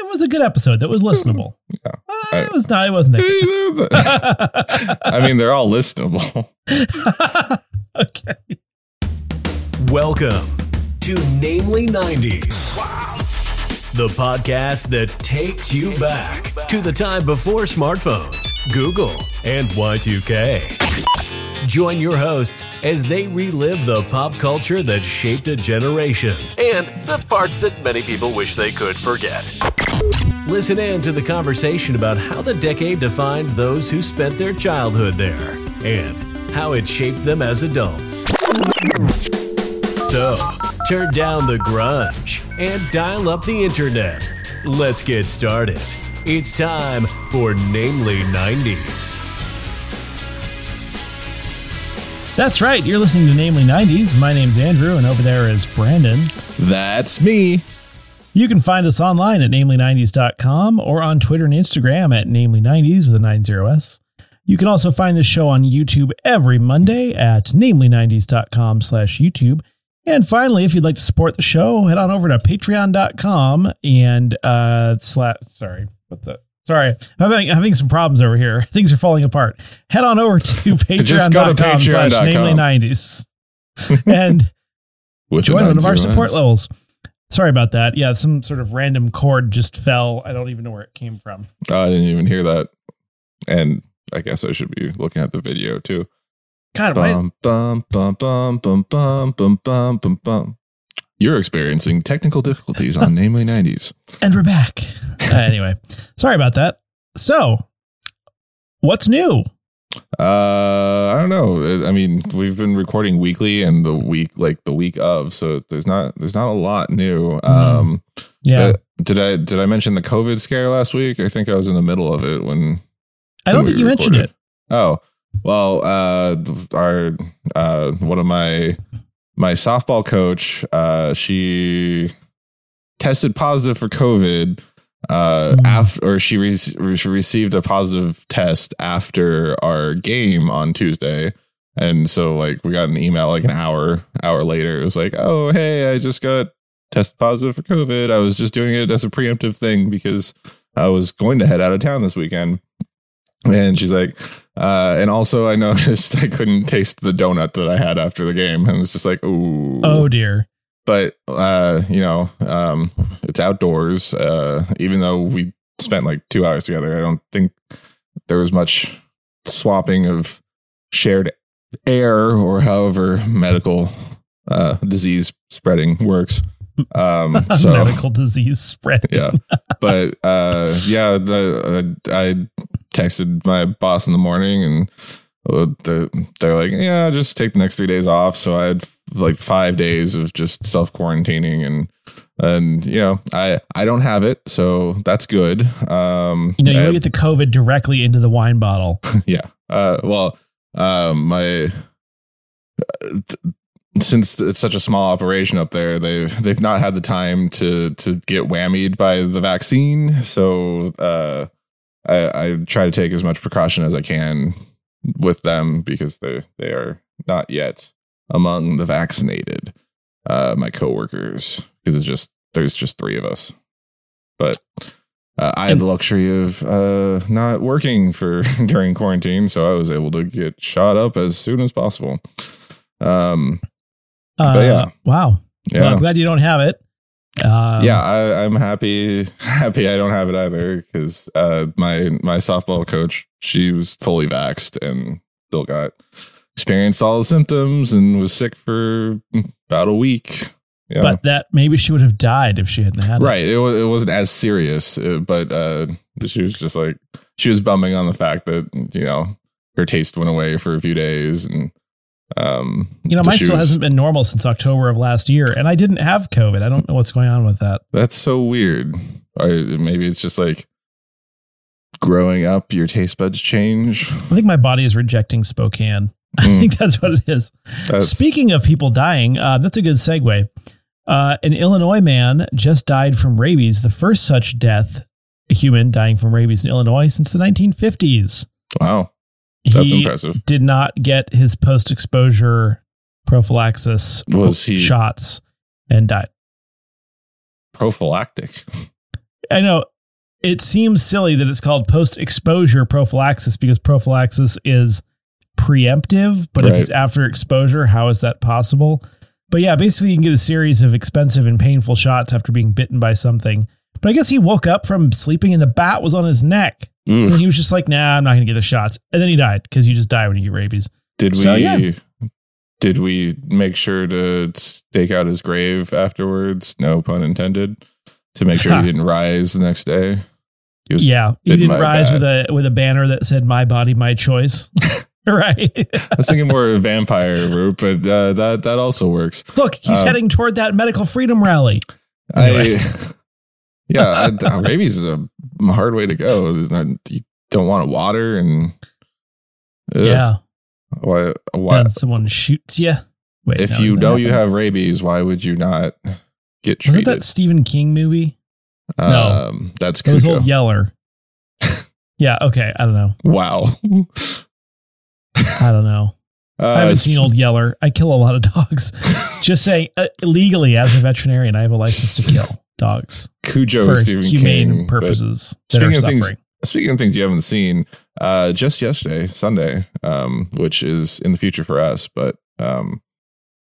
it was a good episode. That was listenable. Yeah. Uh, it was not. It wasn't that. I mean, they're all listenable. okay. Welcome to Namely 90s. The podcast that takes you back to the time before smartphones, Google, and Y2K. Join your hosts as they relive the pop culture that shaped a generation and the parts that many people wish they could forget. Listen in to the conversation about how the decade defined those who spent their childhood there and how it shaped them as adults. So, turn down the grunge and dial up the internet. Let's get started. It's time for Namely 90s. That's right. You're listening to Namely 90s. My name's Andrew, and over there is Brandon. That's me. You can find us online at namely90s.com or on Twitter and Instagram at namely90s with a 90s. You can also find the show on YouTube every Monday at namely90s.com slash YouTube. And finally, if you'd like to support the show, head on over to patreon.com and uh slash sorry, what the sorry. I'm having, having some problems over here. Things are falling apart. Head on over to Just go to patreon.com slash namely90s and join one of our support levels. Sorry about that. Yeah, some sort of random chord just fell. I don't even know where it came from. I didn't even hear that. And I guess I should be looking at the video too. God, Bum, bum, bum, bum, bum, bum, bum, bum, bum, bum. You're experiencing technical difficulties on Namely 90s. and we're back. Uh, anyway, sorry about that. So, what's new? Uh, I don't know. I mean, we've been recording weekly and the week, like the week of, so there's not there's not a lot new. Um, Yeah, uh, did I did I mention the COVID scare last week? I think I was in the middle of it when I don't when think we you mentioned it. Oh, well, uh, our uh, one of my my softball coach, uh, she tested positive for COVID. Uh, Mm. after or she, re- she received a positive test after our game on Tuesday, and so like we got an email like an hour hour later. It was like, oh hey, I just got tested positive for COVID. I was just doing it as a preemptive thing because I was going to head out of town this weekend. And she's like, uh, and also I noticed I couldn't taste the donut that I had after the game. And it's just like, ooh. Oh dear. But, uh, you know, um, it's outdoors. Uh, even though we spent like two hours together, I don't think there was much swapping of shared air or however medical uh, disease spreading works. Um, so Medical disease spread. yeah but uh yeah the, uh, i texted my boss in the morning and uh, the, they're like yeah just take the next three days off so i had like five days of just self quarantining and and you know i i don't have it so that's good um You know, you I- get the COVID directly into the wine bottle. yeah. Uh, well, um, my uh, t- since it's such a small operation up there, they've they've not had the time to to get whammied by the vaccine. So uh, I, I try to take as much precaution as I can with them because they they are not yet among the vaccinated. Uh, my coworkers because it's just there's just three of us, but uh, I had the luxury of uh, not working for during quarantine, so I was able to get shot up as soon as possible. Um, Uh, But yeah. Wow. yeah, Well, I'm glad you don't have it. Um, yeah, I, I'm happy. Happy I don't have it either because uh, my my softball coach she was fully vaxxed and still got experienced all the symptoms and was sick for about a week. Yeah. But that maybe she would have died if she hadn't had it. right it, wa- it wasn't as serious uh, but uh she was just like she was bumming on the fact that you know her taste went away for a few days and um You know, mine still was- hasn't been normal since October of last year, and I didn't have COVID. I don't know what's going on with that. that's so weird or maybe it's just like growing up your taste buds change I think my body is rejecting Spokane. I Mm. think that's what it is. That's- Speaking of people dying, uh, that's a good segue. Uh, an Illinois man just died from rabies, the first such death, a human dying from rabies in Illinois since the 1950s. wow that's he impressive did not get his post exposure prophylaxis Was he- shots and died. prophylactic I know it seems silly that it's called post exposure prophylaxis because prophylaxis is preemptive, but if it's after exposure, how is that possible? But yeah, basically, you can get a series of expensive and painful shots after being bitten by something. But I guess he woke up from sleeping and the bat was on his neck. Mm. And he was just like, nah, I'm not going to get the shots. And then he died because you just die when you get rabies. Did we? Yeah. Did we make sure to stake out his grave afterwards? No pun intended. To make sure he didn't rise the next day. He Yeah. He didn't rise bat. with a with a banner that said my body, my choice. right. I was thinking more of a vampire route, but uh, that that also works. Look, he's Um, heading toward that medical freedom rally. Anyway. I, yeah, I, rabies is a hard way to go. Not- You don't want to water and ugh, Yeah. Why? Why? Then someone shoots you. Wait, if no, you know you have rabies, why would you not get treated? that Stephen King movie? no. Um, that's It was old Yeller. yeah. Okay. I don't know. Wow. I don't know. Uh, I haven't seen Old Yeller. I kill a lot of dogs. Just saying, uh, illegally as a veterinarian, I have a license to kill dogs Cujo for humane King. purposes speaking of things- Speaking of things you haven't seen, uh, just yesterday, Sunday, um, which is in the future for us, but um,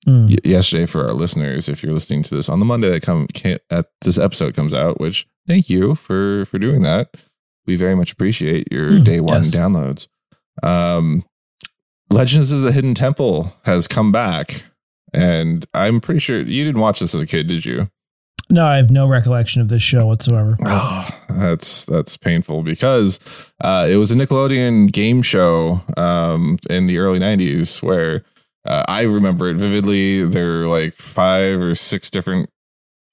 Mm. y- yesterday for our listeners, if you're listening to this on the Monday that come at this episode comes out, which thank you for for doing that. We very much appreciate your Mm, day one yes. downloads. Um, Legends of the Hidden Temple has come back, and I'm pretty sure you didn't watch this as a kid, did you? No, I have no recollection of this show whatsoever. Oh, that's that's painful because uh, it was a Nickelodeon game show um, in the early '90s where uh, I remember it vividly. There were like five or six different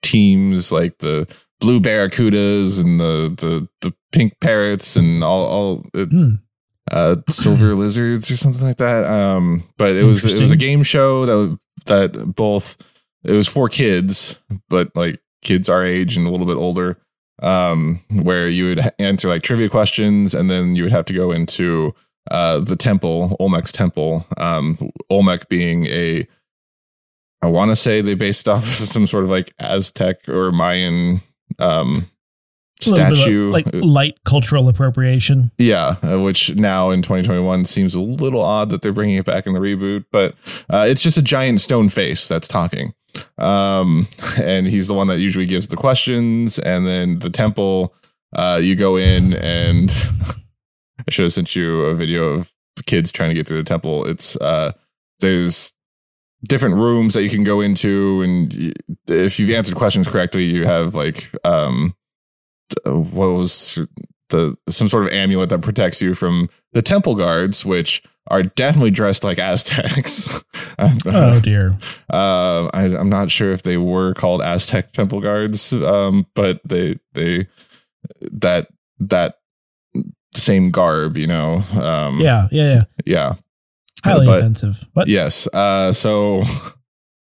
teams, like the blue barracudas and the the the pink parrots and all all it, Hmm. Uh, silver lizards or something like that. Um, but it was it was a game show that that both it was for kids, but like kids our age and a little bit older. Um, where you would answer like trivia questions, and then you would have to go into uh the temple, Olmec's temple. Um, Olmec being a I want to say they based off of some sort of like Aztec or Mayan um A little bit of, statue, like light cultural appropriation. yeah, uh, which now in 2021 seems a little odd that they're bringing it back in the reboot, but uh, it's just a giant stone face that's talking. Um, and he's the one that usually gives the questions. And then the temple, uh, you go in, and I should have sent you a video of kids trying to get through the temple. It's uh, there's different rooms that you can go into, and if you've answered questions correctly, you have like um, uh, what was the some sort of amulet that protects you from the temple guards, which are definitely dressed like Aztecs. Oh dear. Uh, I, I'm not sure if they were called Aztec temple guards, um, but they they that that same garb, you know. Um, Yeah, yeah, yeah. yeah, Highly but- offensive. But yes. Uh, so,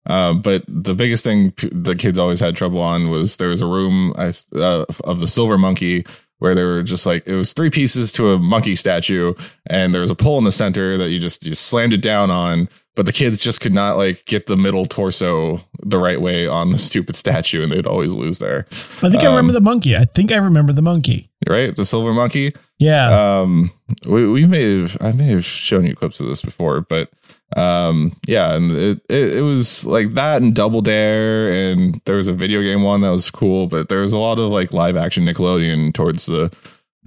uh, but the biggest thing p- the kids always had trouble on was there was a room I, uh, of the silver monkey where there were just like it was three pieces to a monkey statue, and there was a pole in the center that you just you slammed it down on. But the kids just could not like get the middle torso the right way on the stupid statue, and they'd always lose there. I think I remember um, the monkey. I think I remember the monkey. Right, the silver monkey. Yeah. um we, we may have i may have shown you clips of this before but um yeah and it, it it was like that and double dare and there was a video game one that was cool but there was a lot of like live action nickelodeon towards the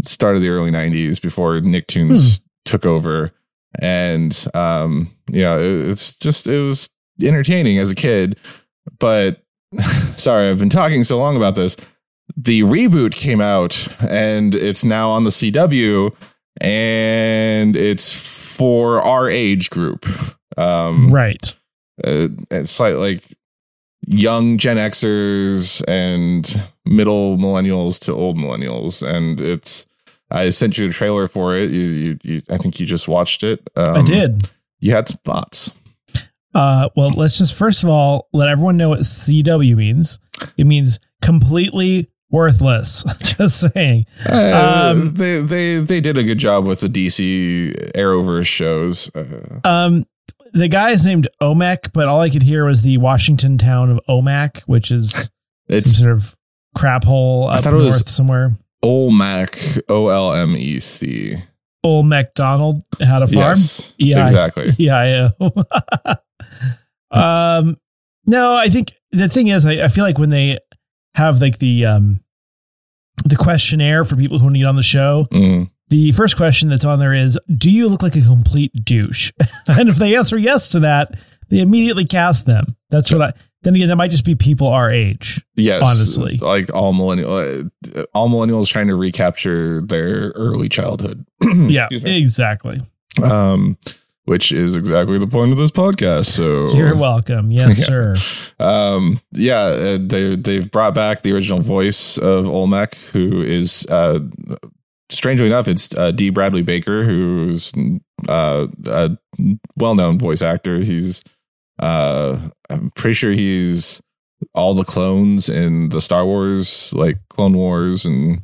start of the early 90s before nicktoons took over. And um you know it, it's just it was entertaining as a kid but sorry i've been talking so long about this. The reboot came out and it's now on the CW and it's for our age group. Um, right. uh, it's like like young Gen Xers and middle millennials to old millennials, and it's. I sent you a trailer for it. You, you, you I think you just watched it. Um, I did. You had some thoughts. Uh, well, let's just first of all let everyone know what CW means. It means completely worthless. just saying. Uh, Um, they they they did a good job with the DC Arrowverse shows. Uh, Um, the guy is named Omek, but all I could hear was the Washington town of Omak, which is some it's sort of crap hole I up thought it north was- somewhere. Olmec, O L M E C. Old MacDonald had a farm. Yes, Yeah. exactly. Yeah, yeah. um, no, I think the thing is, I, I feel like when they have like the um the questionnaire for people who need on the show, Mm. the first question that's on there is, "Do you look like a complete douche?" and if they answer yes to that, they immediately cast them. That's what I. Then again, that might just be people our age. Yes, Honestly. like all millennial, uh, all millennials trying to recapture their early childhood. yeah, exactly. um, which is exactly the point of this podcast. So You're welcome. Yes, Yeah. sir. um, yeah, uh, they they've brought back the original voice of Olmec, who is uh, strangely enough, it's uh, D. Bradley Baker, who's uh, a well-known voice actor. He's uh, I'm pretty sure he's all the clones in the Star Wars, like Clone Wars and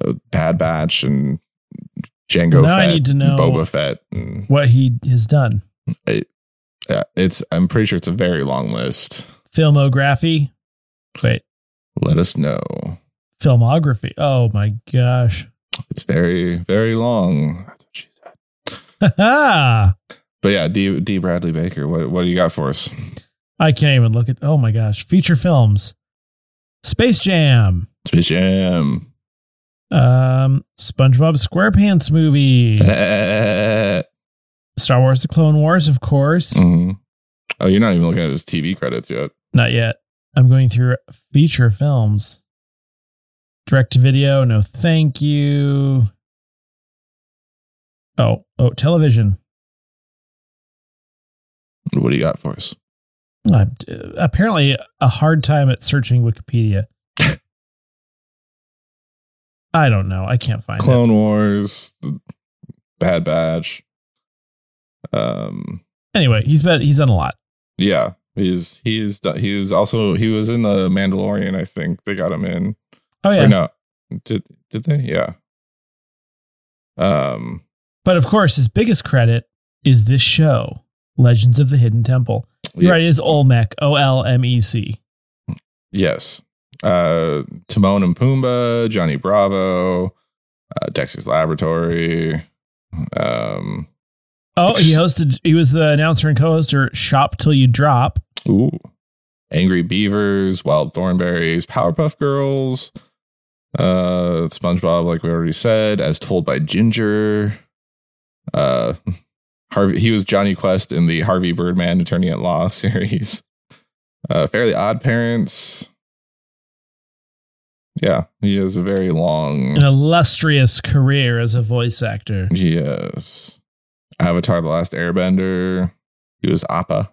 uh, Bad Batch and Jango. Now I need to know- Boba Fett. What he has done. yeah, it's I'm pretty sure it's a very long list. Filmography. Wait, Let us know. filmography. Oh my gosh. It's very very long. That's what she said. But yeah, D. D. Bradley Baker. What what do you got for us? I can't even look at. Oh my gosh. Feature films. Space Jam. Space Jam. Um, SpongeBob SquarePants movie. Mhm. Star Wars: The Clone Wars, of course. Oh, you're not even looking at his TV credits yet. Not yet. I'm going through feature films. Direct to video. No, thank you. Oh, oh, television. What do you got for us? Uh, apparently, a hard time at searching Wikipedia. I don't know. I can't find it. Clone Wars, Bad Batch. Um, Anyway, he's been he's done a lot. yeah, he's he's done, he was also he was in the Mandalorian. I think they got him in. Oh yeah, Or no, did did they? Yeah. Um. but of course, his biggest credit is this show, Legends of the Hidden Temple. You're yeah, right. It is Olmec. O L M E C. Yes. Uh, Timon and Pumbaa, Johnny Bravo, uh, Dexter's Laboratory. Um. Oh, he hosted. He was the announcer and co-hoster. Shop till you drop. Ooh. Angry Beavers, Wild Thornberrys, Powerpuff Girls, uh, SpongeBob, like we already said, as told by Ginger. Uh, Harvey, he was Jonny Quest in the Harvey Birdman Attorney at Law series. Uh, Fairly Odd Parents. Yeah, he has a very long. An illustrious career as a voice actor. Yes. Avatar The Last Airbender. He was Appa,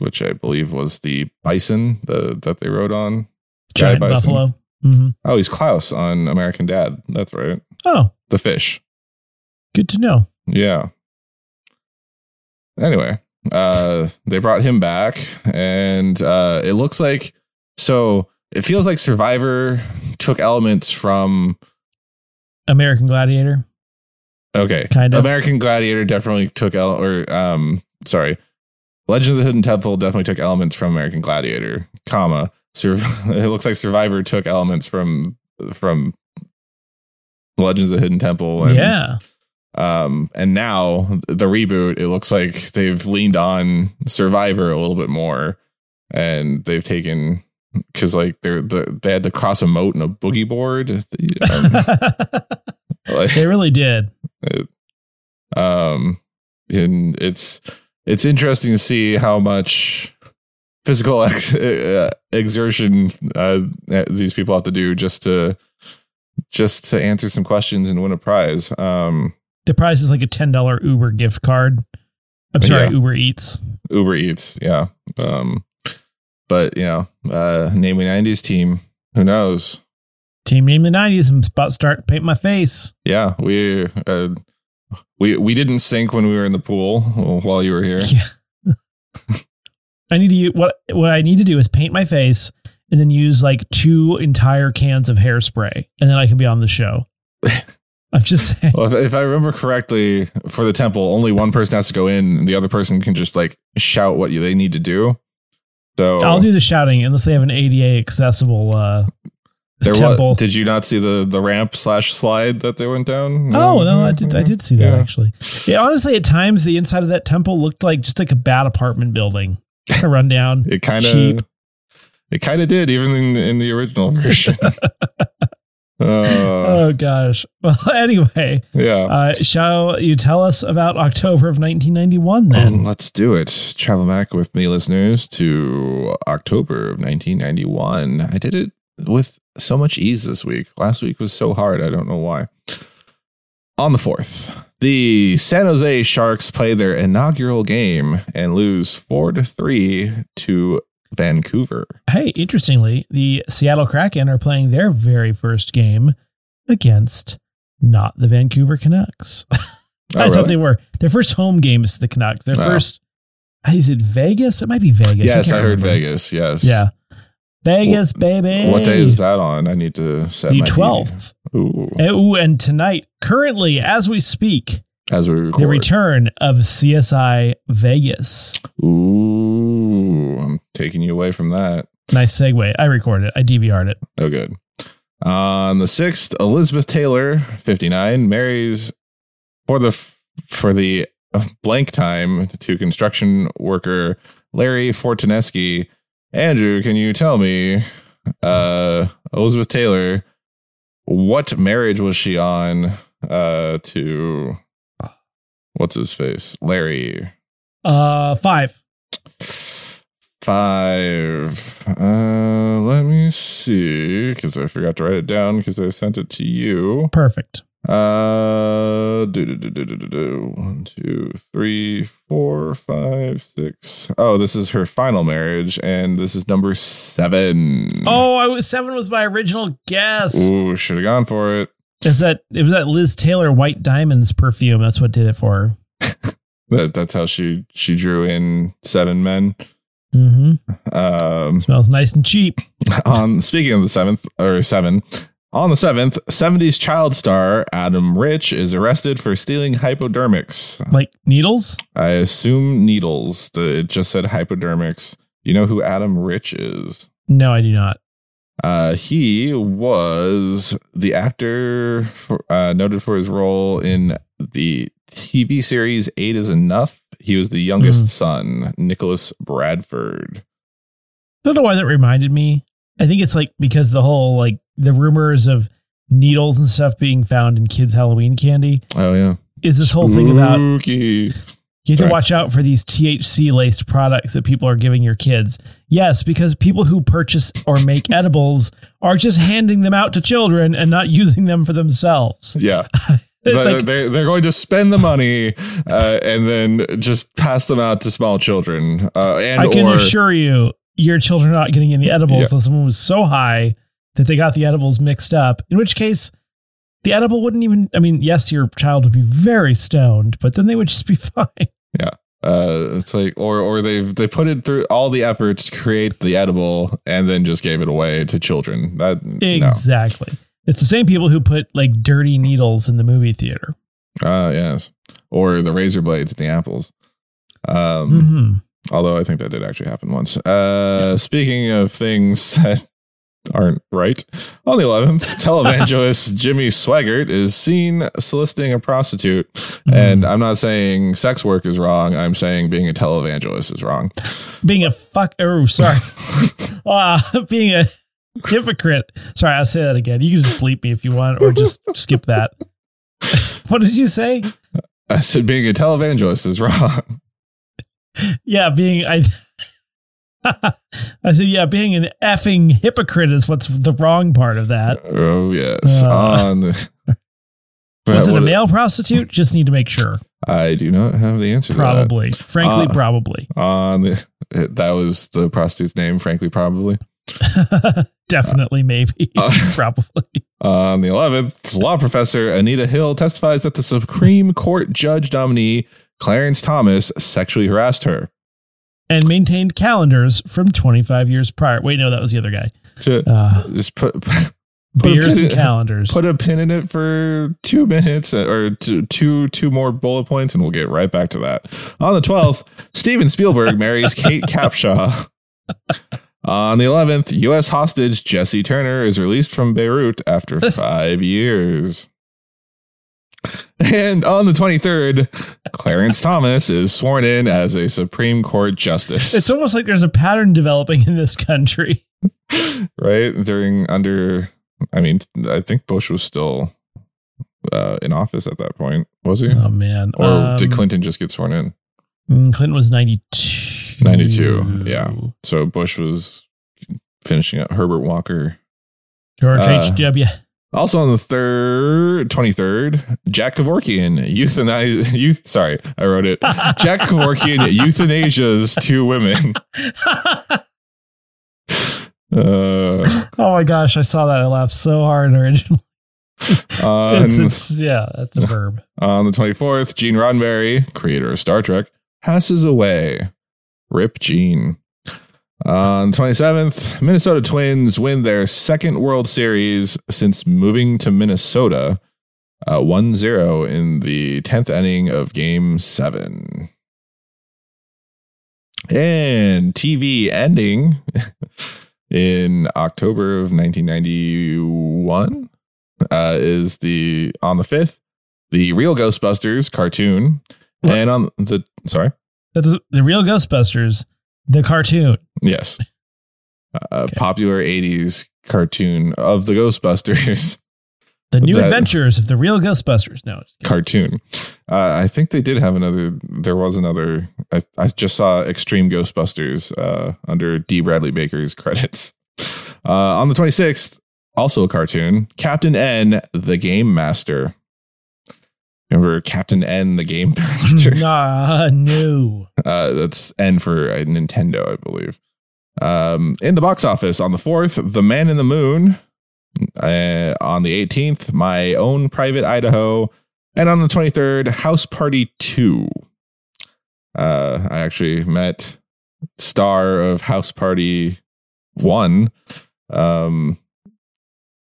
which I believe was the bison the, that they rode on. Giant buffalo. hmm Oh, he's Klaus on American Dad. That's right. Oh, The fish. good to know. Yeah. Anyway, uh they brought him back and uh it looks like so it feels like Survivor took elements from American Gladiator. Okay. Kind of. American Gladiator definitely took el- or um sorry. Legends of the Hidden Temple definitely took elements from American Gladiator, comma. Sur- it looks like Survivor took elements from from Legends of the Hidden Temple and yeah. um and now the reboot it looks like they've leaned on Survivor a little bit more and they've taken cuz like they're the, they had to cross a moat and a boogie board um, like- they really did. it, um, and it's it's interesting to see how much physical ex- uh, exertion uh, these people have to do just to just to answer some questions and win a prize. Um, The prize is like a ten dollar Uber gift card. I'm sorry, Yeah. Uber Eats. Uber Eats, yeah. Um, but you know, uh, namely '90s team. Who knows? Team name the nineties. I'm about to start paint my face. Yeah, we uh, we we didn't sink when we were in the pool while you were here. Yeah. I need to use, what what I need to do is paint my face and then use like two entire cans of hairspray and then I can be on the show. I'm just saying. Well, if, if I remember correctly, for the temple, only one person has to go in, and the other person can just like shout what you, they need to do. So I'll do the shouting unless they have an ADA accessible uh There temple. was, did you not see the the ramp slash slide that they went down? Oh no, I did. I did see that Yeah. actually. Yeah, honestly, at times the inside of that temple looked like just like a bad apartment building, kind of run down. It kind of it kind of did even in, in the original version. uh, oh gosh. Well, anyway, yeah. uh, shall you tell us about October of 1991 then? Um, let's do it. Travel back with me, listeners, to October of 1991. I did it with so much ease this week. Last week was so hard. I don't know why. On the 4th, the San Jose Sharks play their inaugural game and lose 4 to 3 to Vancouver. Hey, interestingly, the Seattle Kraken are playing their very first game against not the Vancouver Canucks. Oh, I really? thought they were their first home game is the Canucks. Their Oh. first is it Vegas? It might be Vegas. yes, can't I heard remember. Vegas. Yes. Yeah. Vegas, baby. What day is that on? I need to set The my 12th. Ooh, Ooh, and tonight, currently, as we speak, as we record. the return of CSI Vegas. Ooh, I'm taking you away from that. Nice segue. I recorded it. I DVR'd it. Oh, good. On the sixth, Elizabeth Taylor, 59, marries for the for the blank time to construction worker Larry Fortensky. Andrew, can you tell me, uh, Elizabeth Taylor, what marriage was she on uh, to what's his face, Larry? Uh, five. Five. Uh, let me see, because I forgot to write it down because I sent it to you. Perfect. Uh, do, do, do, do, do, do, do. One, two, three, four, five, six. Oh, this is her final marriage, and this is number seven. Oh, I was seven was my original guess. Ooh, should have gone for it. Is that it was that Liz Taylor White Diamonds perfume? That's what did it for her. That, that's how she she drew in seven men. Mm-hmm. Um, Smells nice and cheap. on speaking of the seventh or seven on the seventh 70s child star adam rich is arrested for stealing hypodermics Like needles? i assume needles the, it just said hypodermics you know who adam rich is No, I do not. Uh, he was the actor for, uh, noted for his role in the tv series eight is enough he was the youngest Mm. son nicholas bradford I don't know why that reminded me. I think it's like because the whole like the rumors of needles and stuff being found in kids' Halloween candy oh yeah is this whole thing about Spooky. You have to watch out for these THC laced products that people are giving your kids. Yes, because people who purchase or make edibles are just handing them out to children and not using them for themselves. yeah They're, like- they're, they're going to spend the money uh, and then just pass them out to small children. Uh, and I can or assure you, your children are not getting any edibles Yeah. unless someone was so high that they got the edibles mixed up. In which case, the edible wouldn't even. I mean, yes, your child would be very stoned, but then they would just be fine. Uh, it's like or or they've they put it through all the efforts to create the edible and then just gave it away to children. That no. Exactly. It's the same people who put like dirty needles in the movie theater. Uh, yes, or the razor blades in the apples. Um, hmm although I think that did actually happen once. Uh, speaking of things that aren't right, on the 11th, televangelist Jimmy Swaggart is seen soliciting a prostitute. And I'm not saying sex work is wrong. I'm saying being a televangelist is wrong. Being a fuck. Oh, sorry. uh, being a hypocrite. Sorry, I'll say that again. You can just bleep me if you want, or just skip that. what did you say? I said being a televangelist is wrong. Yeah, being I. I said, yeah, being an effing hypocrite is what's the wrong part of that. Oh, yes. Uh, on the. Was it a male prostitute? Just need to make sure. I do not have the answer to that. Probably. Frankly, Uh, probably. On the, that was the prostitute's name, frankly, probably. Definitely, maybe. Uh, probably. On the 11th, law professor Anita Hill testifies that the Supreme Court judge nominee Clarence Thomas sexually harassed her. And maintained calendars from 25 years prior. Wait, no, that was the other guy. To Uh, just put put beers and in- calendars. put a pin in it for two minutes uh, or two, two two more bullet points, and we'll get right back to that. On the 12th, Steven Spielberg marries Kate Capshaw. On the 11th, U.S. hostage Jesse Turner is released from Beirut after five years. And on the 23rd, Clarence Thomas is sworn in as a Supreme Court justice. It's almost like there's a pattern developing in this country. right? During, under, I mean, I think Bush was still uh, in office at that point, was he? Oh man. or Um, did Clinton just get sworn in? mm, Clinton was 92. 92, yeah. So Bush was finishing up Herbert Walker. George Uh, H.W. Also on the third, 23rd, Jack Kevorkian euthanize, youth, sorry, I wrote it. Jack Kevorkian euthanasias two women. Uh, oh my gosh, I saw that. I laughed so hard originally. on, It's, it's yeah, that's a verb. on the 24th, Gene Roddenberry, creator of Star Trek, passes away. Rip Gene. On 27th, Minnesota Twins win their second World Series since moving to Minnesota, uh, 1 0 in the 10th inning of Game 7. And TV ending in October of 1991 uh, is the on the 5th, the Real Ghostbusters cartoon. What? And on the, sorry. That's the real Ghostbusters, the cartoon. Yes. Uh, Okay. Popular 80s cartoon of the Ghostbusters The new adventures of the real Ghostbusters. No, cartoon. Uh, I think they did have another. There was another. I, I just saw Extreme Ghostbusters uh, under D. Bradley Baker's credits. Uh, on the 26th, also a cartoon, Captain N, the Game Master. Remember Captain N, the Game Master? nah, no. Uh, that's N for uh, Nintendo, I believe. Um, in the box office on the 4th, The Man in the Moon. Uh, on the 18th, My Own Private Idaho. And on the 23rd, House Party 2. Uh, I actually met star of House Party 1, um,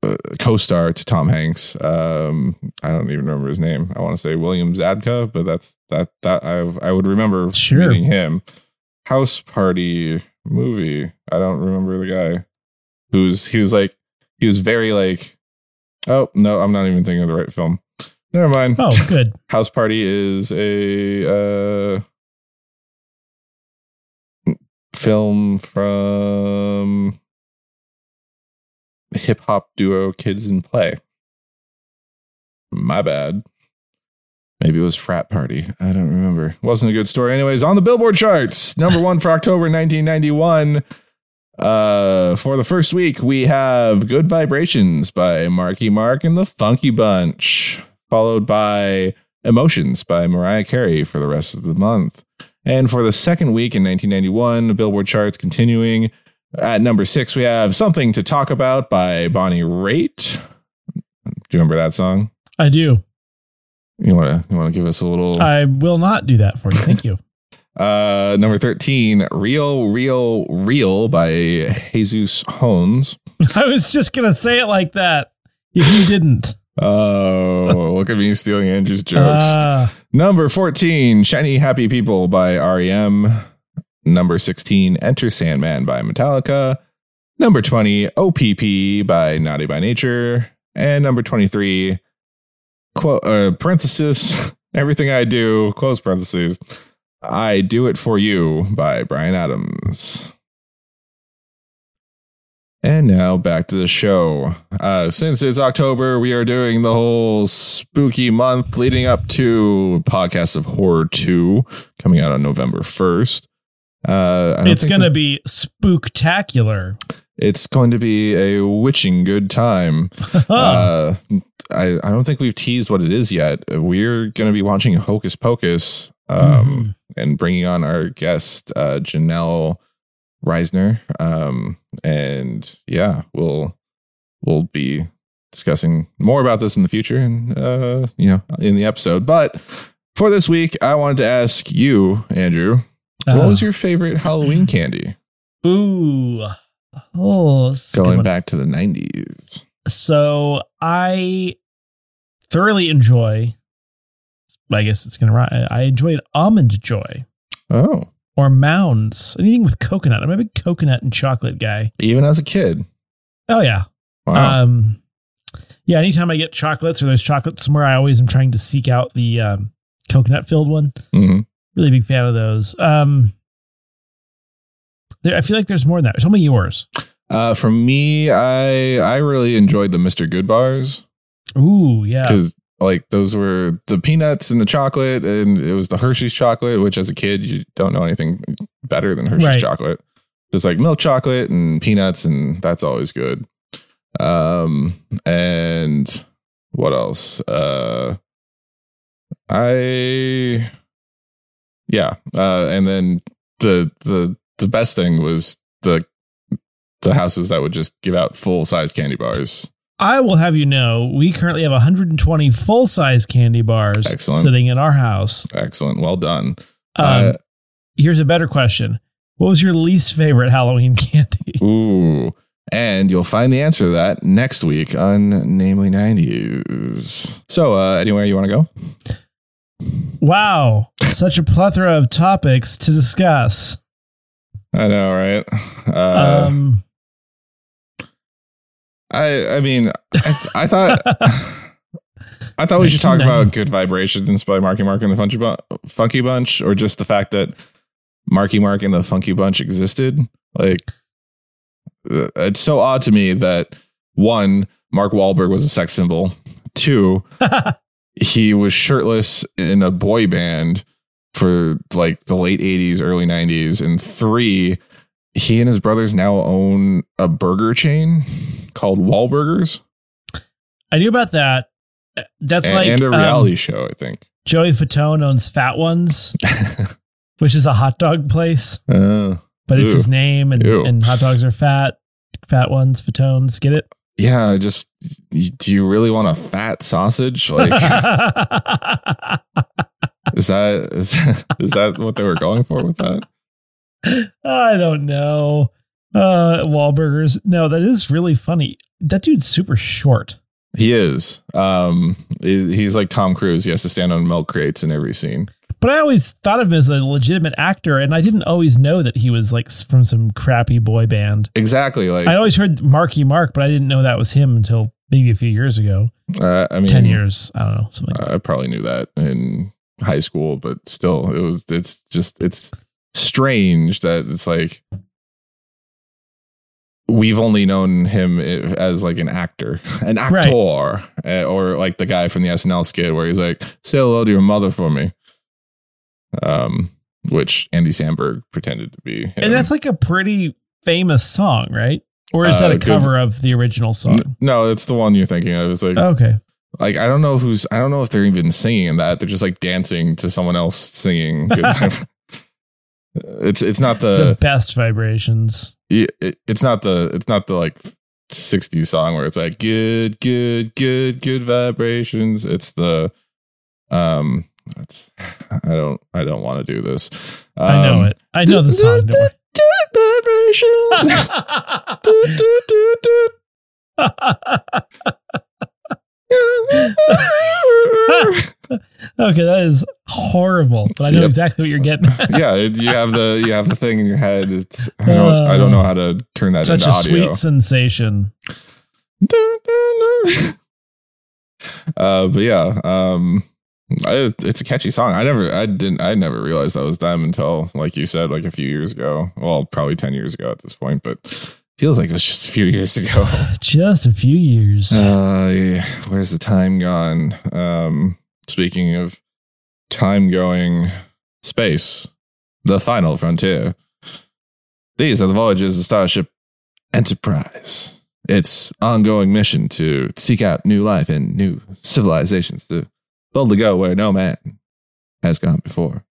uh, co-star to Tom Hanks. Um, I don't even remember his name. I want to say William Zabka, but that's that that I I would remember Sure. meeting him. House Party movie. I don't remember the guy who's he was like he was very like oh no I'm not even thinking of the right film. Never mind. Oh, good. House Party is a uh, film from hip hop duo Kid 'n Play. My bad. Maybe it was Frat Party. I don't remember. Wasn't a good story. Anyways, on the Billboard charts, number one for October 1991. Uh, for the first week, we have Good Vibrations by Marky Mark and the Funky Bunch, followed by Emotions by Mariah Carey for the rest of the month. And for the second week in 1991, the Billboard charts continuing. At number six, we have Something to Talk About by Bonnie Raitt. Do you remember that song? I do. You want to you want to give us a little I will not do that for you. Thank you. uh number 13 Real Real Real by Jesus Hones. I was just gonna say it like that. If you didn't. Oh, look at me stealing Andrew's jokes. Ah, Number 14, Shiny Happy People by REM. Number 16, Enter Sandman by Metallica. Number 20, OPP by Naughty by Nature. And number 23, quote, uh, parenthesis, Everything I Do, close parentheses, I Do It For You by Bryan Adams. And now back to the show. Uh, since it's October, we are doing the whole spooky month leading up to Podcast of Horror 2 coming out on November 1st. Uh, it's gonna be spooktacular. it's going to be a witching good time. Uh, I, I don't think we've teased what it is yet. We're going to be watching Hocus Pocus um, Mhm. and bringing on our guest, uh, Janelle Reisner. Um, and yeah, we'll we'll be discussing more about this in the future and uh, you know in the episode. But for this week, I wanted to ask you, Andrew, what Uh, was your favorite Halloween candy? ooh. Oh, this is a good Going back to the nineties. So I thoroughly enjoy. I guess it's gonna. ri- I enjoyed almond joy. Oh, or mounds. Anything with coconut. I'm a big coconut and chocolate guy. Even as a kid. Oh yeah. Wow. Um, yeah. Anytime I get chocolates or there's chocolate somewhere, I always am trying to seek out the um, coconut filled one. Mhm. Really big fan of those. Um, there, I feel like there's more than that. Tell me yours. Uh, for me, I I really enjoyed the Mr. Good bars Ooh, yeah. because like those were the peanuts and the chocolate, and it was the Hershey's chocolate, which as a kid you don't know anything better than Hershey's Right. chocolate. It's like milk chocolate and peanuts, and that's always good. Um, and what else? Uh, I yeah, uh, and then the the the best thing was the the houses that would just give out full size candy bars. I will have you know, we currently have 120 full size candy bars Excellent. sitting in our house. Excellent, well done. Um, Uh, here's a better question. What was your least favorite Halloween candy? Ooh. And you'll find the answer to that next week on Namely 90s. So, uh, anywhere you want to go? Wow, such a plethora of topics to discuss. I know, right? Uh, um, I I mean, I, I thought I thought we should talk about Good Vibrations by Marky Mark and the Funky, Bu- Funky Bunch, or just the fact that Marky Mark and the Funky Bunch existed. Like, uh, it's so odd to me that one, Mark Wahlberg was a sex symbol. Two, he was shirtless in a boy band for like the late 80s early 90s and three he and his brothers now own a burger chain called Wahlburgers I knew about that. That's and, like and a um, reality show i think Joey Fatone owns Fat Ones, which is a hot dog place, uh, but it's Ew. his name, and, Ew. and hot dogs are fat. Fat ones, Fatones, get it? Yeah I just do you really want a fat sausage like is that is, is that what they were going for with that I don't know. Uh, Wahlburgers. No, that is really funny. That dude's super short. he is um he's like tom cruise he has to stand on milk crates in every scene But I always thought of him as a legitimate actor, and I didn't always know that he was like from some crappy boy band. exactly like I always heard Marky Mark, but I didn't know that was him until maybe a few years ago. uh, i mean 10 years. I don't know. Something like I probably knew that in high school, but still, it was. It's just it's strange that it's like we've only known him as like an actor, an actor, uh, or like the guy from the SNL skit where he's like, "Say hello to your mother for me," um, which Andy Samberg pretended to be. him. And that's like a pretty famous song, right? Or is Uh, that a good- cover of the original song? N- no, it's the one you're thinking of. It's like, Okay. like I don't know who's. I don't know if they're even singing in that. They're just like dancing to someone else singing. It's it's not the the best vibrations. it, it's not the it's not the like 60s song where it's like good good good good vibrations. It's the um. It's, I don't I don't want to do this. Um, I know it. I know the song. Don't worry. Good vibrations. Do, okay, that is horrible, but I know Yep. exactly what you're getting. yeah, you have the you have the thing in your head. It's I don't, I don't know how to turn that Such into a audio. sweet sensation. uh, but yeah, um, I, it's a catchy song. I never, I didn't, I never realized that was them until, like you said, like a few years ago. Well, probably ten years ago at this point, but feels like it was just a few years ago. Just a few years. Uh, yeah, where's the time gone? Um, speaking of time going, space, the final frontier. These are the voyages of Starship Enterprise. Its ongoing mission to seek out new life and new civilizations to boldly go where no man has gone before.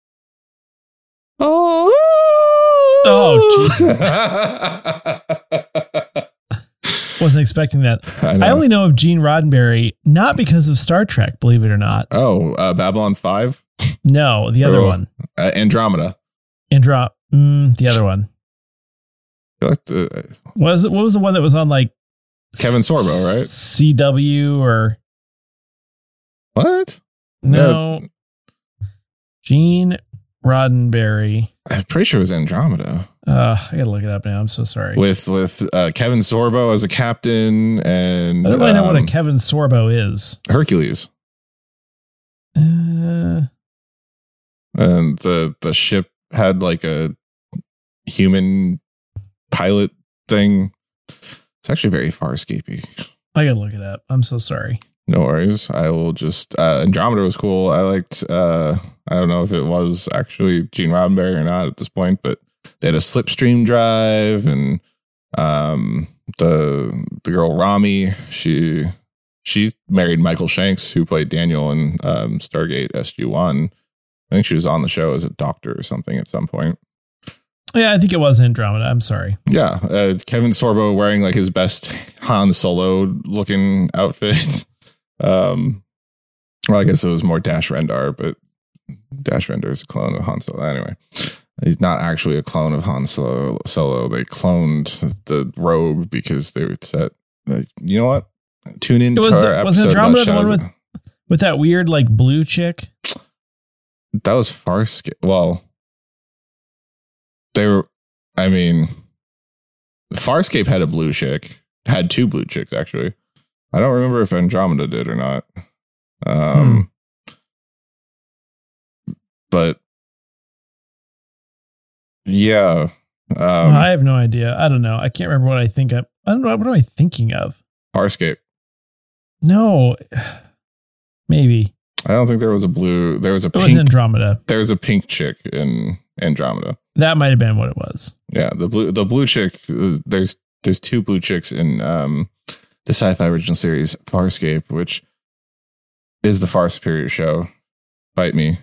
Oh, Oh, Jesus! Wasn't expecting that. I. I only know of Gene Roddenberry not because of Star Trek, believe it or not. oh, uh, Babylon 5, No, the other one. uh, Andromeda. Andro mm, the other one. What was it? What was the one that was on like Kevin Sorbo, right? CW or what? No? Gene Roddenberry. I'm pretty sure it was Andromeda Uh, I gotta look it up now. I'm so sorry. with with uh, Kevin Sorbo as a captain and I don't really know what a um, Kevin Sorbo is. Hercules Uh, and the the ship had like a human pilot thing. It's actually very far farscapey. I gotta look it up. I'm so sorry. No worries. I will just uh Andromeda was cool. I liked uh I don't know if it was actually Gene Roddenberry or not at this point, but they had a slipstream drive and um the the girl Rommie, she she married Michael Shanks, who played Daniel in um Stargate SG One. I think she was on the show as a doctor or something at some point. Yeah, I think it was Andromeda. I'm sorry. Yeah, uh, Kevin Sorbo wearing like his best Han Solo looking outfit. um, well, I guess it was more Dash Rendar, but Dash Rendar is a clone of Han Solo. Anyway, he's not actually a clone of Han Solo. Solo. They cloned the robe because they would set. Like, you know what? Tune in It was to the- our was episode. Andromeda about the one with- With that weird like blue chick. that was Farscape. Well, they were. I mean, Farscape had a blue chick. Had two blue chicks actually. I don't remember if Andromeda did or not. Um, but yeah, um, I have no idea. I don't know. I can't remember what I think of. I don't know. What am I thinking of? Farscape. No, maybe I don't think there was a blue. There was a it was pink. Andromeda. there was a pink chick in Andromeda. That might have been what it was. Yeah, the blue the blue chick. uh, There's there's two blue chicks in um the sci-fi original series Farscape, which is the far superior show. Bite me.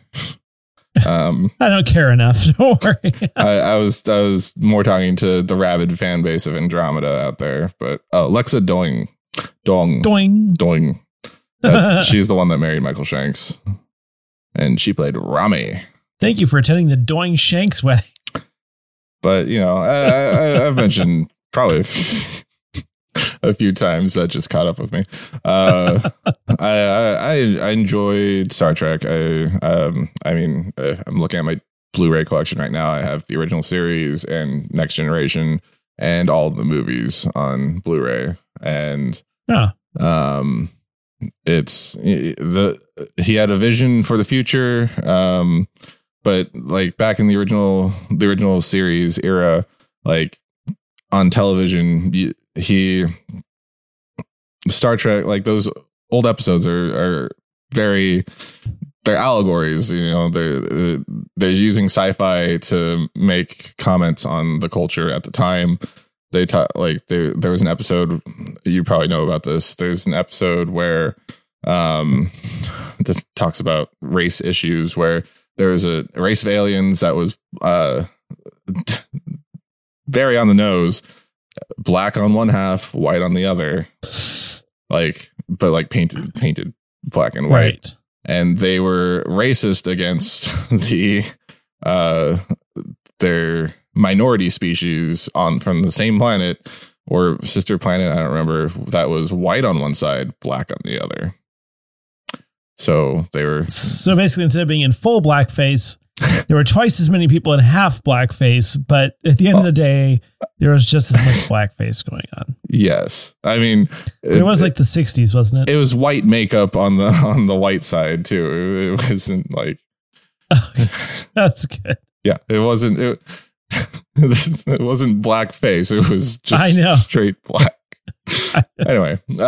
um, I don't care enough. Don't worry. I, I was I was more talking to the rabid fan base of Andromeda out there, but oh, Lexa Doig, Dong, Doing. Doing. She's the one that married Michael Shanks, and she played Rommie. Thank you for attending the Doing Shanks wedding. but you know, I, I, I've mentioned probably a few times that just caught up with me. Uh, I, I I enjoyed Star Trek. I um I mean uh, I'm looking at my Blu-ray collection right now. I have the original series and Next Generation and all the movies on Blu-ray. And Huh. um it's the he had a vision for the future um but like back in the original the original series era like on television y- he star trek like those old episodes are are very they're allegories you know they're they're using sci-fi to make comments on the culture at the time. They talk like there there was an episode you probably know about this there's an episode where um this talks about race issues where there was a race of aliens that was uh very on the nose black on one half white on the other like but like painted painted black and white Right. and they were racist against the uh their minority species on from the same planet or sister planet i don't remember that was white on one side black on the other so they were So basically, instead of being in full blackface, there were twice as many people in half blackface. But at the end of the day, there was just as much blackface going on. yes i mean It was like the '60s, wasn't it? it was white makeup on the on the white side too it wasn't like That's good. yeah it wasn't it, it wasn't blackface. it was just I know. straight black anyway uh,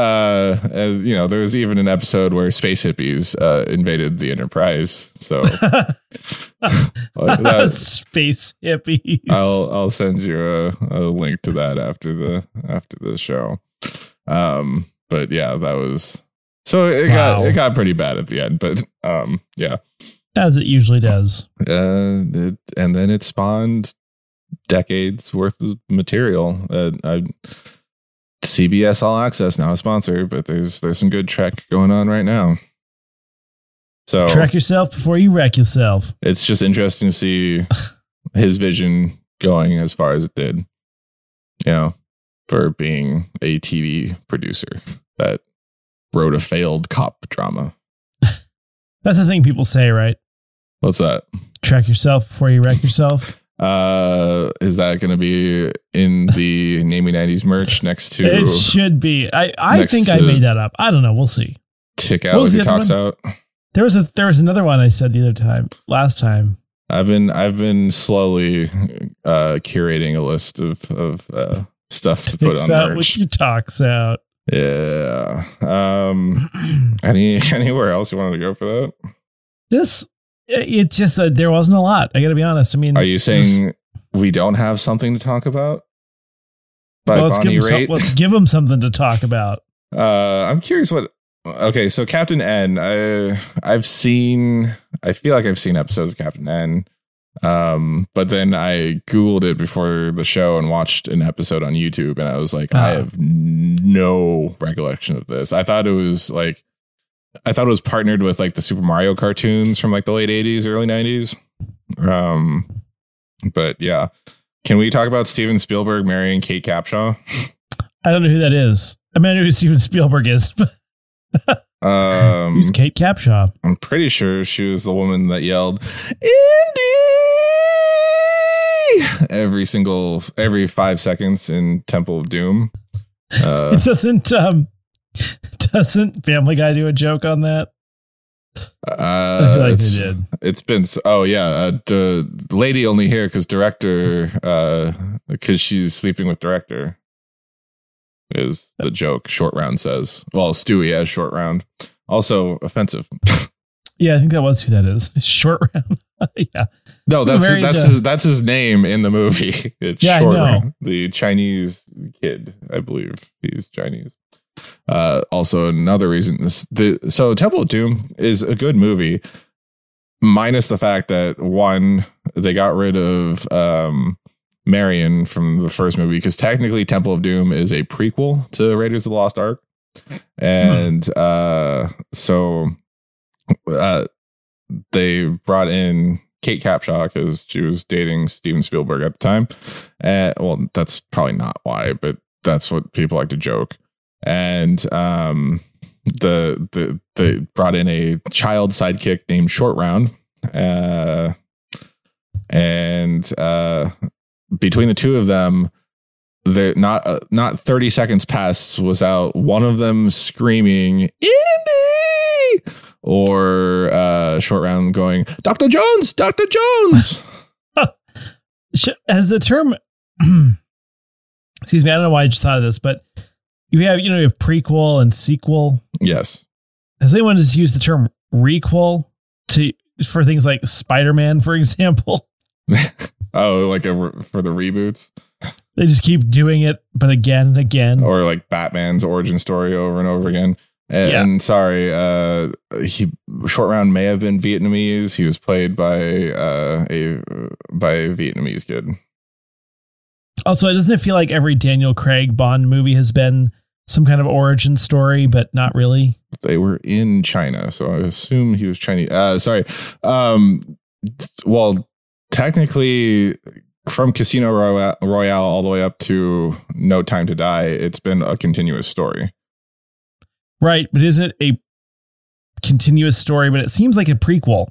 uh you know there was even an episode where space hippies uh invaded the enterprise so that, Space hippies. i'll i'll send you a, a link to that after the after the show um but yeah that was so it Wow. got it got pretty bad at the end but um yeah As it usually does. uh, it, and then it spawned decades worth of material. Uh, I, CBS All Access now a sponsor, but there's there's some good Trek going on right now. So Track yourself before you wreck yourself. it's just interesting to see his vision going as far as it did. You know, for being a TV producer that wrote a failed cop drama. That's the thing people say, right? What's that? Track yourself before you wreck yourself. Uh, is that going to be in the Namely 90s merch next to It should be. I, I think I made that up. I don't know. We'll see. Tick Out if he talks out? There was a there was another one I said the other time. Last time. I've been I've been slowly uh curating a list of of uh stuff to put on out merch. your talks out. Yeah. Um any anywhere else you wanted to go for that? this it's just that there wasn't a lot. I got to be honest. I mean, Are you saying we don't have something to talk about? By well, let's give some, let's give them something to talk about. Uh, I'm curious what. Okay, so Captain N, I I've seen. I feel like I've seen episodes of Captain N. Um, but then I googled it before the show and watched an episode on YouTube, and I was like, I Ah. have no recollection of this. I thought it was like, I thought it was partnered with like the Super Mario cartoons from like the late '80s, early '90s. Um, but yeah, can we talk about Steven Spielberg marrying Kate Capshaw? I don't know who that is. I mean, I know who Steven Spielberg is, but Um, who's Kate Capshaw? I'm pretty sure she was the woman that yelled Indy every single every five seconds in Temple of Doom. Uh, it doesn't um doesn't Family Guy do a joke on that? I feel uh, like they did. it's been oh yeah, uh, d- lady only here because director because she's sleeping with director is the joke. Short round says. Well, Stewie as short round. Also offensive. Yeah, I think that was who that is. Short round. yeah. No, that's Married that's his, that's his name in the movie. It's Yeah, short. Round, the Chinese kid, I believe he's Chinese. Uh, also, another reason this the so Temple of Doom is a good movie, minus the fact that one they got rid of um, Marion from the first movie because technically Temple of Doom is a prequel to Raiders of the Lost Ark, and uh, so uh, they brought in Kate Capshaw because she was dating Steven Spielberg at the time. Uh, well, that's probably not why, but that's what people like to joke. And um, the the they brought in a child sidekick named Short Round, uh, and uh, between the two of them, the not uh, not thirty seconds passed without one of them screaming Indy or uh, Short Round going Doctor Jones, Doctor Jones. Has the term excuse me, I don't know why I just thought of this, but you have you know you have prequel and sequel. yes. Has anyone just used the term requel to for things like Spider-Man, for example? Oh, like a for the reboots They just keep doing it, but again and again. or like Batman's origin story over and over again. And, Yeah. and sorry, uh, he short round may have been Vietnamese. He was played by uh, a by a Vietnamese kid. Also, doesn't it feel like every Daniel Craig Bond movie has been some kind of origin story, but not really? They were in China, so I assume he was Chinese. Uh, sorry. Um, well, technically, from Casino Royale, Royale all the way up to No Time to Die, it's been a continuous story. Right, but isn't it a continuous story? But it seems like a prequel.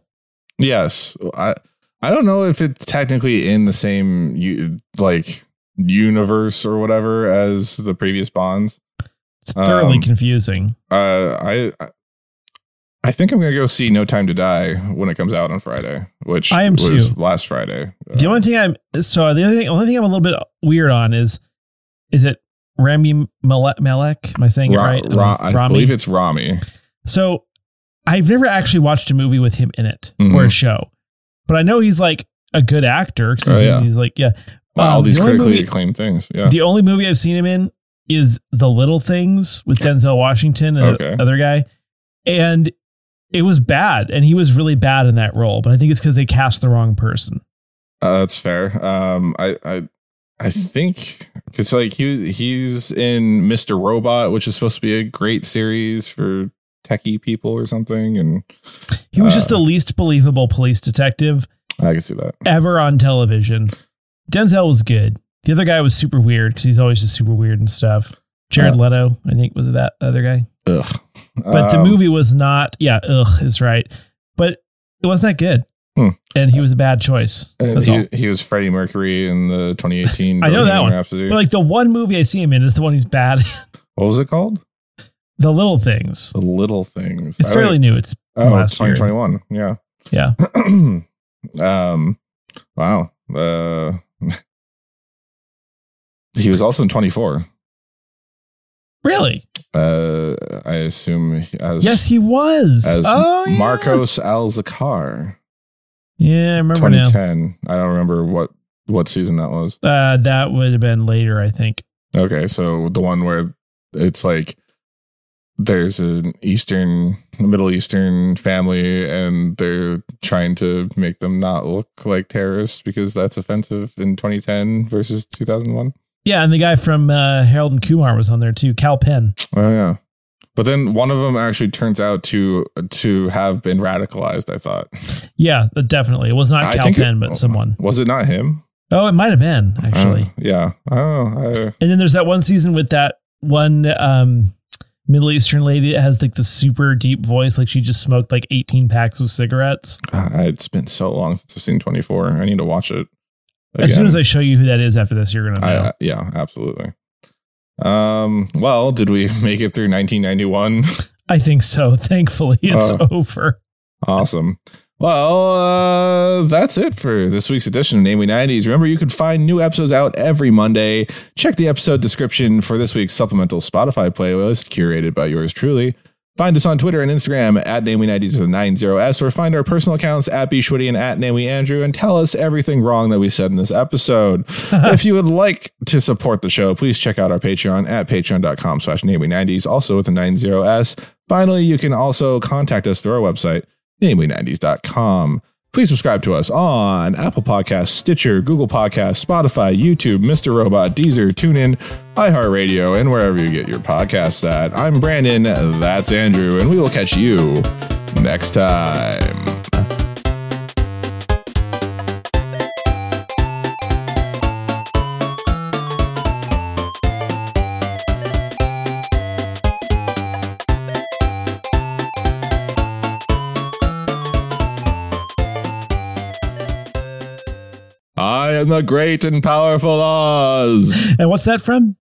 Yes, I I don't know if it's technically in the same u- like universe or whatever as the previous Bonds. It's thoroughly Um, confusing. Uh, I I think I'm gonna go see No Time to Die when it comes out on Friday, which I am was too. last Friday. The only thing I'm so the only thing, only thing I'm a little bit weird on is is it Rami Malek? Malek? Am I saying Ra- it right? Ra- I Rami? believe it's Rami. So I've never actually watched a movie with him in it Mhm. or a show, but I know he's like a good actor. 'cause he's, Oh, yeah. he's like yeah. Wow, Um, all these the critically movie- acclaimed things. Yeah. The only movie I've seen him in is The Little Things with Denzel Washington and Okay. other guy, and it was bad, and he was really bad in that role. But I think it's because they cast the wrong person. Uh, that's fair. Um, I, I, I think because like he he's in Mr. Robot, which is supposed to be a great series for techie people or something, and He was Uh, just the least believable police detective I can see that. ever on television. Denzel was good. The other guy was super weird because he's always just super weird and stuff. Jared Uh, Leto, I think, was that other guy. Ugh. But the Um, movie was not. Yeah, ugh is right. But it wasn't that good. Hmm. and he was a bad choice. And That's all. he, he was Freddie Mercury in the 2018. I know that one. Rhapsody. But like the one movie I see him in is the one he's bad. in. what was it called? the Little Things. The Little Things. It's I fairly like- new. It's oh, last year. 2021. Yeah. yeah. um. Wow. Uh. he was also in 24. Really? Uh, I assume as Yes, he was. as oh, yeah. Marcos Alzacar. Yeah, I remember now. 2010. I don't remember what what season that was. Uh, that would have been later, I think. Okay, so the one where it's like there's an Eastern, Middle Eastern family, and they're trying to make them not look like terrorists because that's offensive in 2010 versus 2001. Yeah, and the guy from uh, Harold and Kumar was on there too, Kal Penn. Oh yeah, but then one of them actually turns out to to have been radicalized. I thought. Yeah, definitely. It was not I Kal think it- Penn, but someone. Was it not him? Oh, it might have been actually. Uh, yeah. Oh. I, And then there's that one season with that one um, Middle Eastern lady that has like the super deep voice, like she just smoked like 18 packs of cigarettes. Uh, it's been so long since I've seen 24. I need to watch it. As soon as I show you who that is after this, you're gonna know. I, uh, yeah, absolutely. Um, well, did we make it through 1991? I think so. Thankfully, it's Oh. over. awesome. Well, uh, that's it for this week's edition of Namely 90s. Remember, you can find new episodes out every Monday. Check the episode description for this week's supplemental Spotify playlist curated by yours truly. Find us on Twitter and Instagram at Namely90s with a 90s, or find our personal accounts at bshwitty and at Namely Andrew and tell us everything wrong that we said in this episode. if you would like to support the show, please check out our Patreon at patreon.com slash namely90s, also with a 90s. Finally, you can also contact us through our website, namely90s.com. Please subscribe to us on Apple Podcasts, Stitcher, Google Podcasts, Spotify, YouTube, Mr. Robot, Deezer, TuneIn, iHeartRadio, and wherever you get your podcasts at. I'm Brandon, that's Andrew, and we will catch you next time. Am the great and powerful Oz. And what's that from?